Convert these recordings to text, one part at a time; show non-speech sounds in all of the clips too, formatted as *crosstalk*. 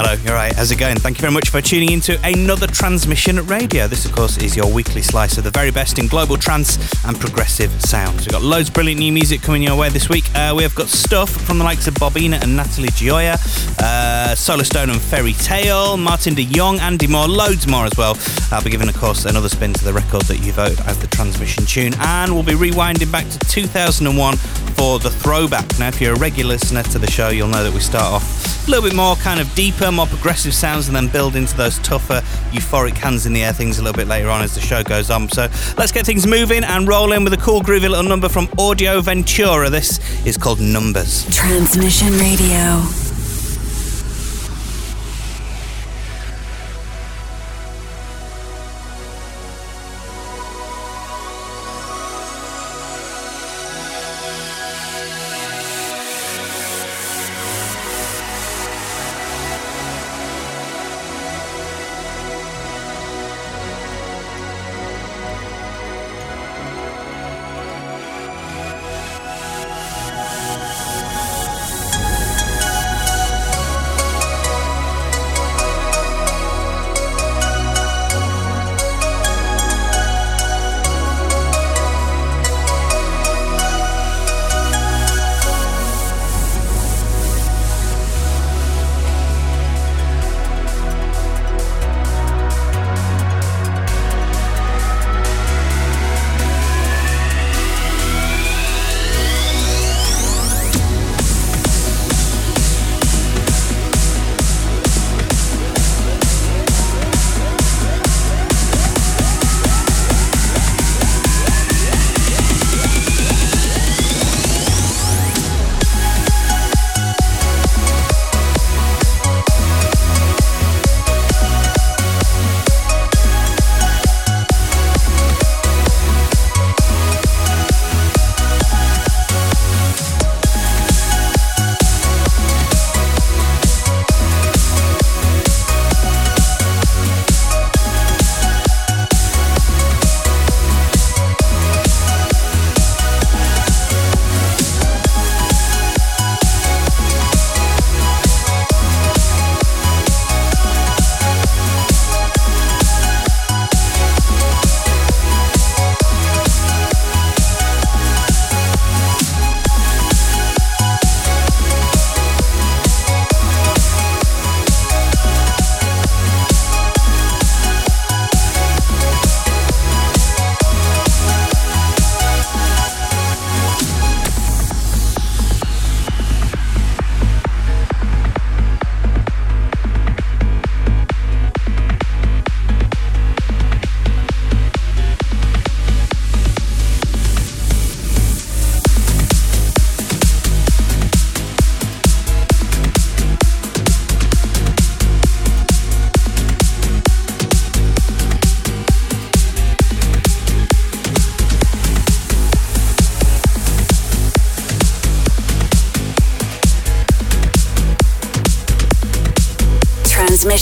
Hello, you're right. How's it going? Thank you very much for tuning into another transmission radio. This, of course, is your weekly slice of the very best in global trance and progressive sounds. We've got loads of brilliant new music coming your way this week. Uh, we have got stuff from the likes of Bobina and Natalie Gioia, uh, Solarstone and Ferry Tayle, Martin de Jong, Andy Moore, loads more as well. I'll be giving, of course, another spin to the record that you vote as the transmission tune, and we'll be rewinding back to 2001 for the throwback. Now, if you're a regular listener to the show, you'll know that we start off a little bit more kind of deeper, more progressive sounds, and then build into those tougher, euphoric hands in the air things a little bit later on as the show goes on. So let's get things moving and roll in with a cool, groovy little number from Audio Ventura. This is called Numbers. Transmission Radio.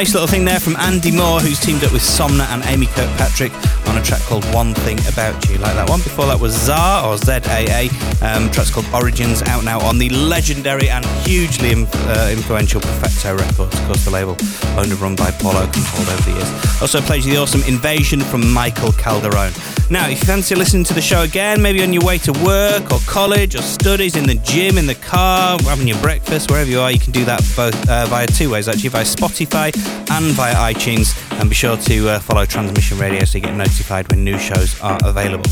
Nice little thing there from Andy Moore, who's teamed up with Somna and Amy Kirkpatrick on a track called One Thing About You. Like that one. Before that was ZA, or ZAA. Um, track's called Origins, out now on the legendary and hugely uh, influential Perfecto Records. Of course, the label owned and run by Paul Oakenfold over the years. Also plays you the awesome Invasion from Michael Calderone. Now, if you fancy listening to the show again, maybe on your way to work or college or studies, in the gym, in the car, having your breakfast, wherever you are, you can do that both uh, via two ways actually, via Spotify and via iTunes. And be sure to uh, follow Transmission Radio so you get notified when new shows are available.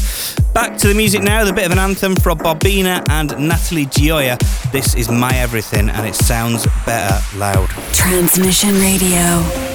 Back to the music now, the bit of an anthem from Bobina and Natalie Gioia. This is My Everything and it sounds better loud. Transmission Radio. Transmission Radio.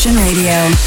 Transmission Radio.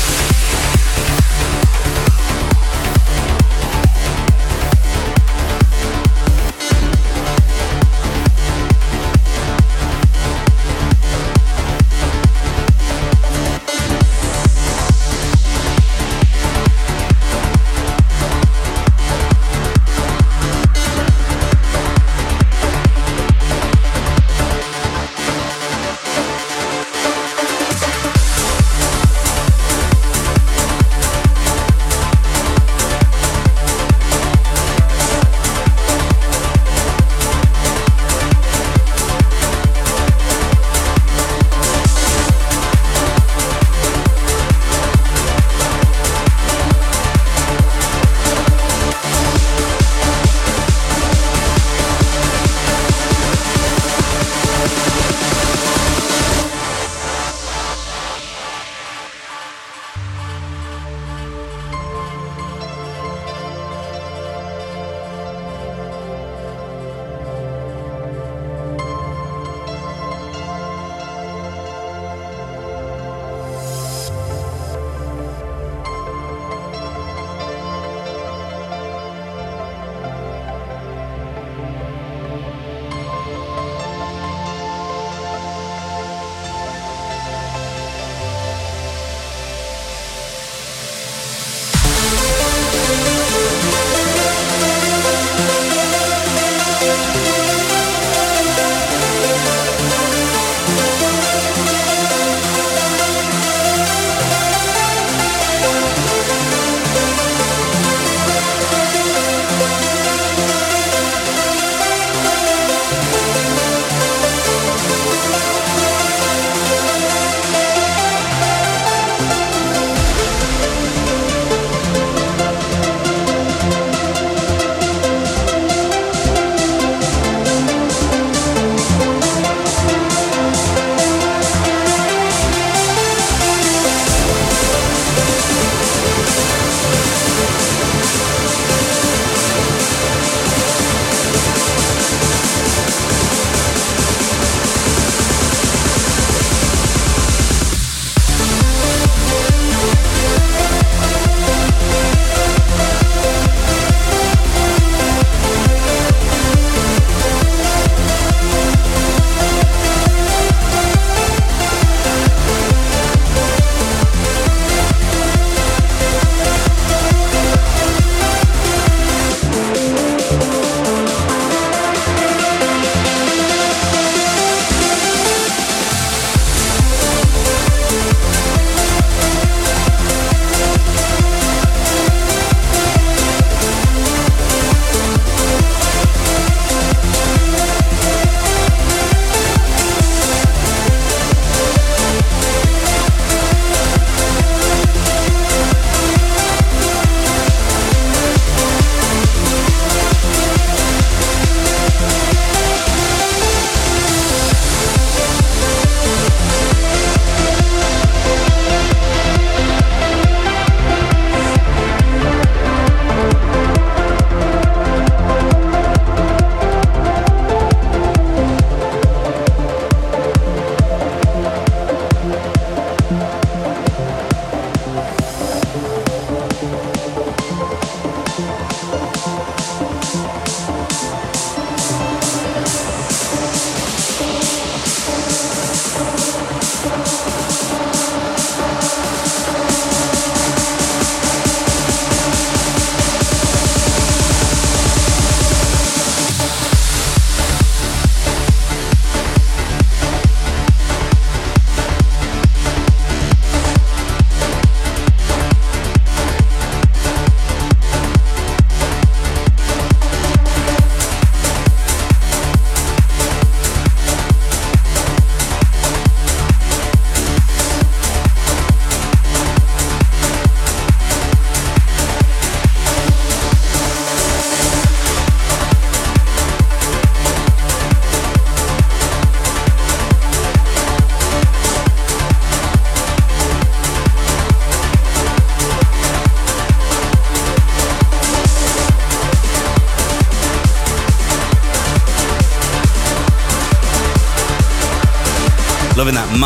フフフフ。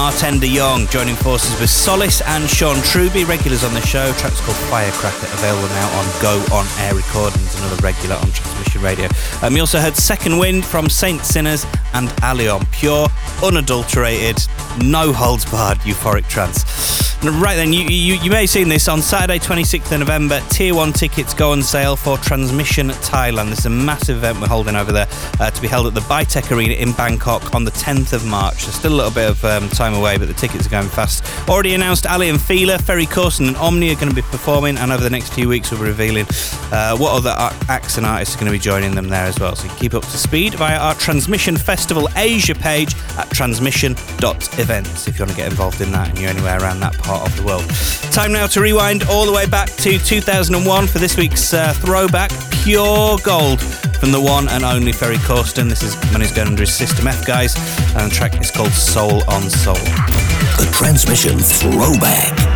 Martin Jong joining forces with Solace and Sean Truby, regulars on the show. Track's called Firecracker, available now on Go On Air Recordings, another regular on Transmission Radio. Um, we also heard Second Wind from Saint Sinners and Allion Pure, unadulterated, no holds barred euphoric trance. Right then, you, you, you may have seen this on Saturday, 26th of November. Tier 1 tickets go on sale for Transmission Thailand. This is a massive event we're holding over there uh, to be held at the BITEC Arena in Bangkok on the 10th of March. There's still a little bit of um, time away, but the tickets are going fast. Already announced Aly and Fila, Ferry Corsten, and Omni are going to be performing, and over the next few weeks, we'll be revealing uh, what other acts and artists are going to be joining them there as well. So keep up to speed via our Transmission Festival Asia page at transmission.events if you want to get involved in that and you're anywhere around that part of the world. Time now to rewind all the way back to 2001 for this week's uh, throwback, Pure Gold from the one and only Ferry Corsten. This is Money's Going Under his System F guys, and the track is called Soul on Soul. The Transmission Throwback.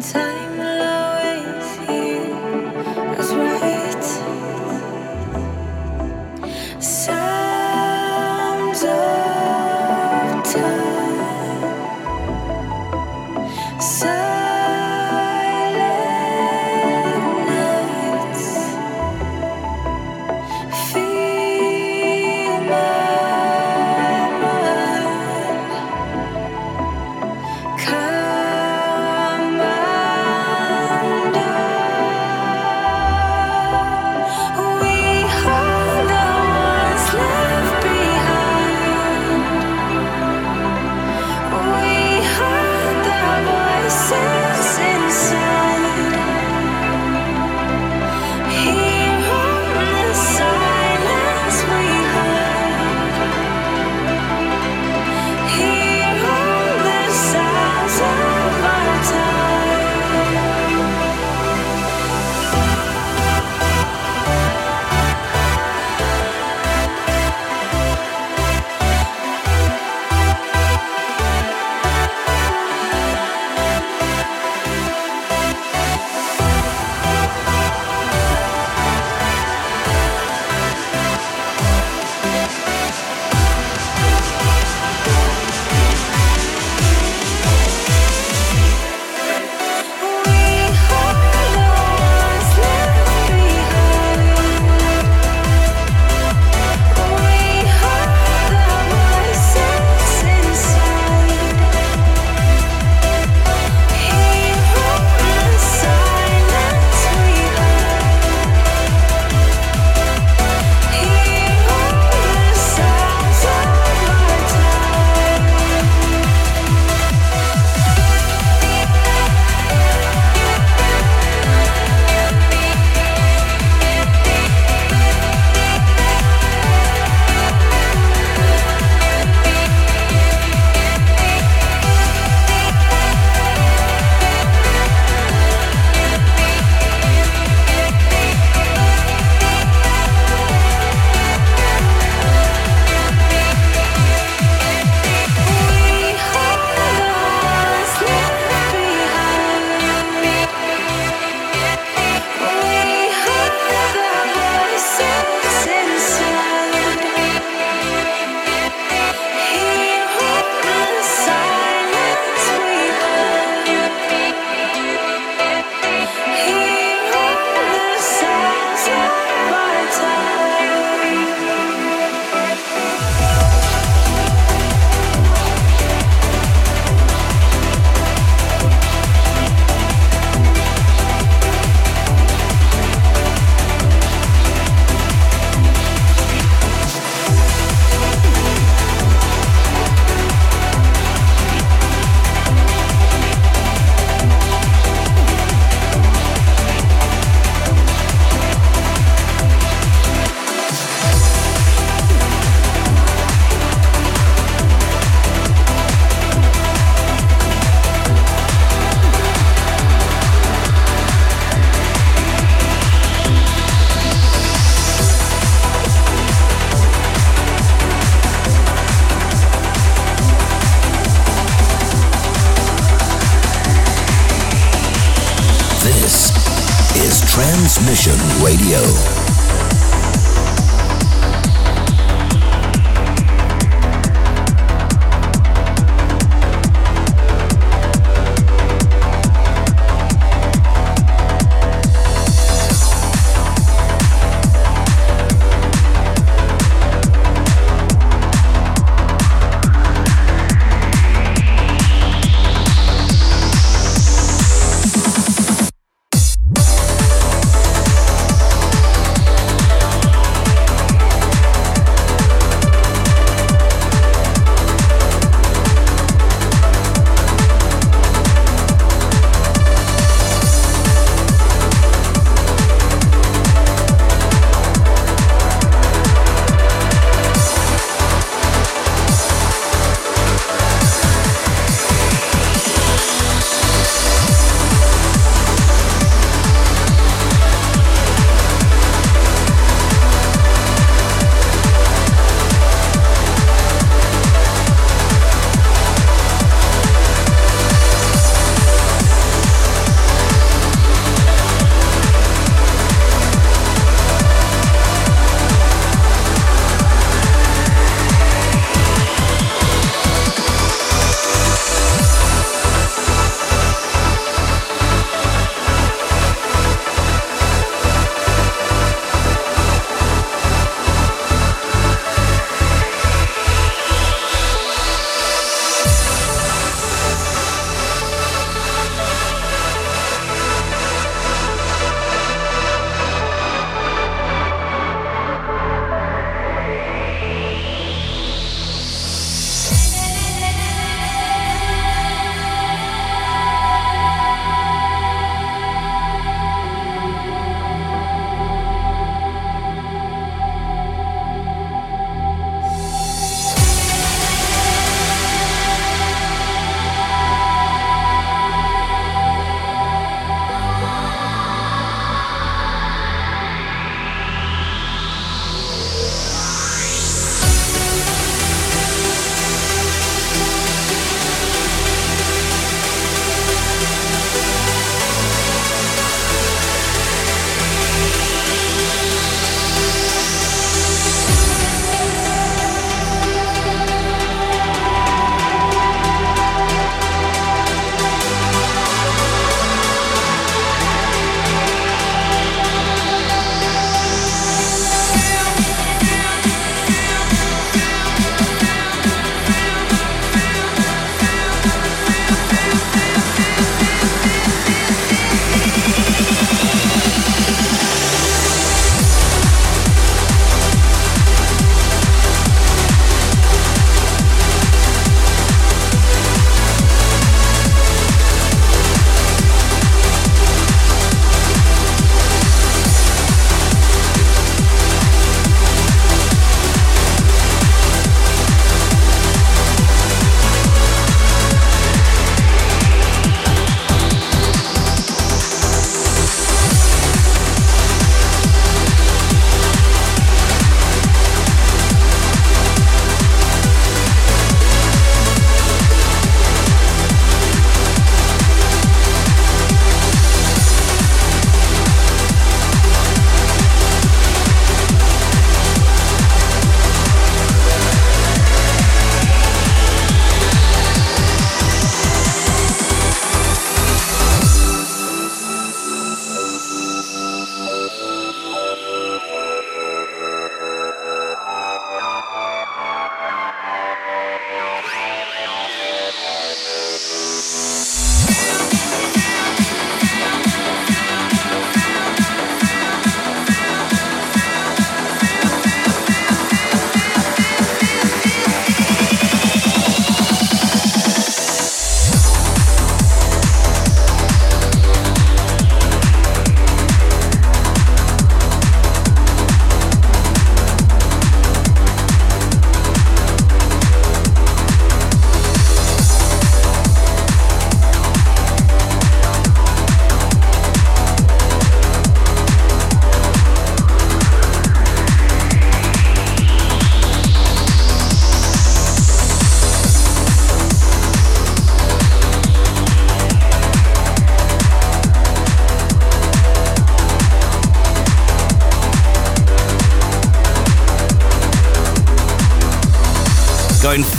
time. Transmission Radio.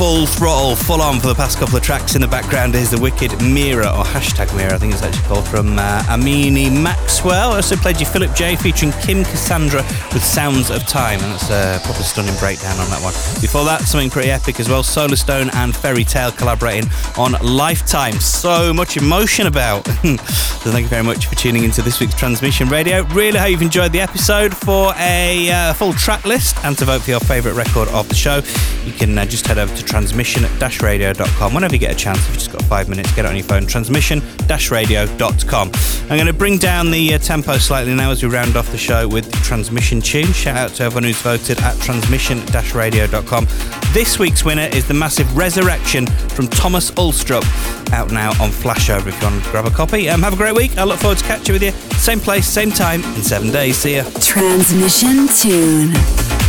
Full throttle, full on for the past couple of tracks in the background is the Wicked Mirror, or hashtag Mirror, I think it's actually called, from uh, Amini Maxwell. I also played you Philip J featuring Kim Cassandra with Sounds of Time, and that's a proper stunning breakdown on that one. Before that, something pretty epic as well Solarstone and Ferry Tayle collaborating on Lifetime. So much emotion about. *laughs* so thank you very much for tuning into this week's Transmission Radio. Really hope you've enjoyed the episode. For a uh, full track list and to vote for your favourite record of the show, you can uh, just head over to transmission-radio.com whenever you get a chance. If you've just got five minutes, get it on your phone. Transmission-radio.com. I'm going to bring down the uh, tempo slightly now as we round off the show with the transmission tune. Shout out to everyone who's voted at transmission-radio.com. This week's winner is the massive Resurrection from Thomas Ulstrup, out now on Flashover if you want to grab a copy. Um, have a great week. I look forward to catching with you. Same place, same time in seven days. See ya. Transmission Tune.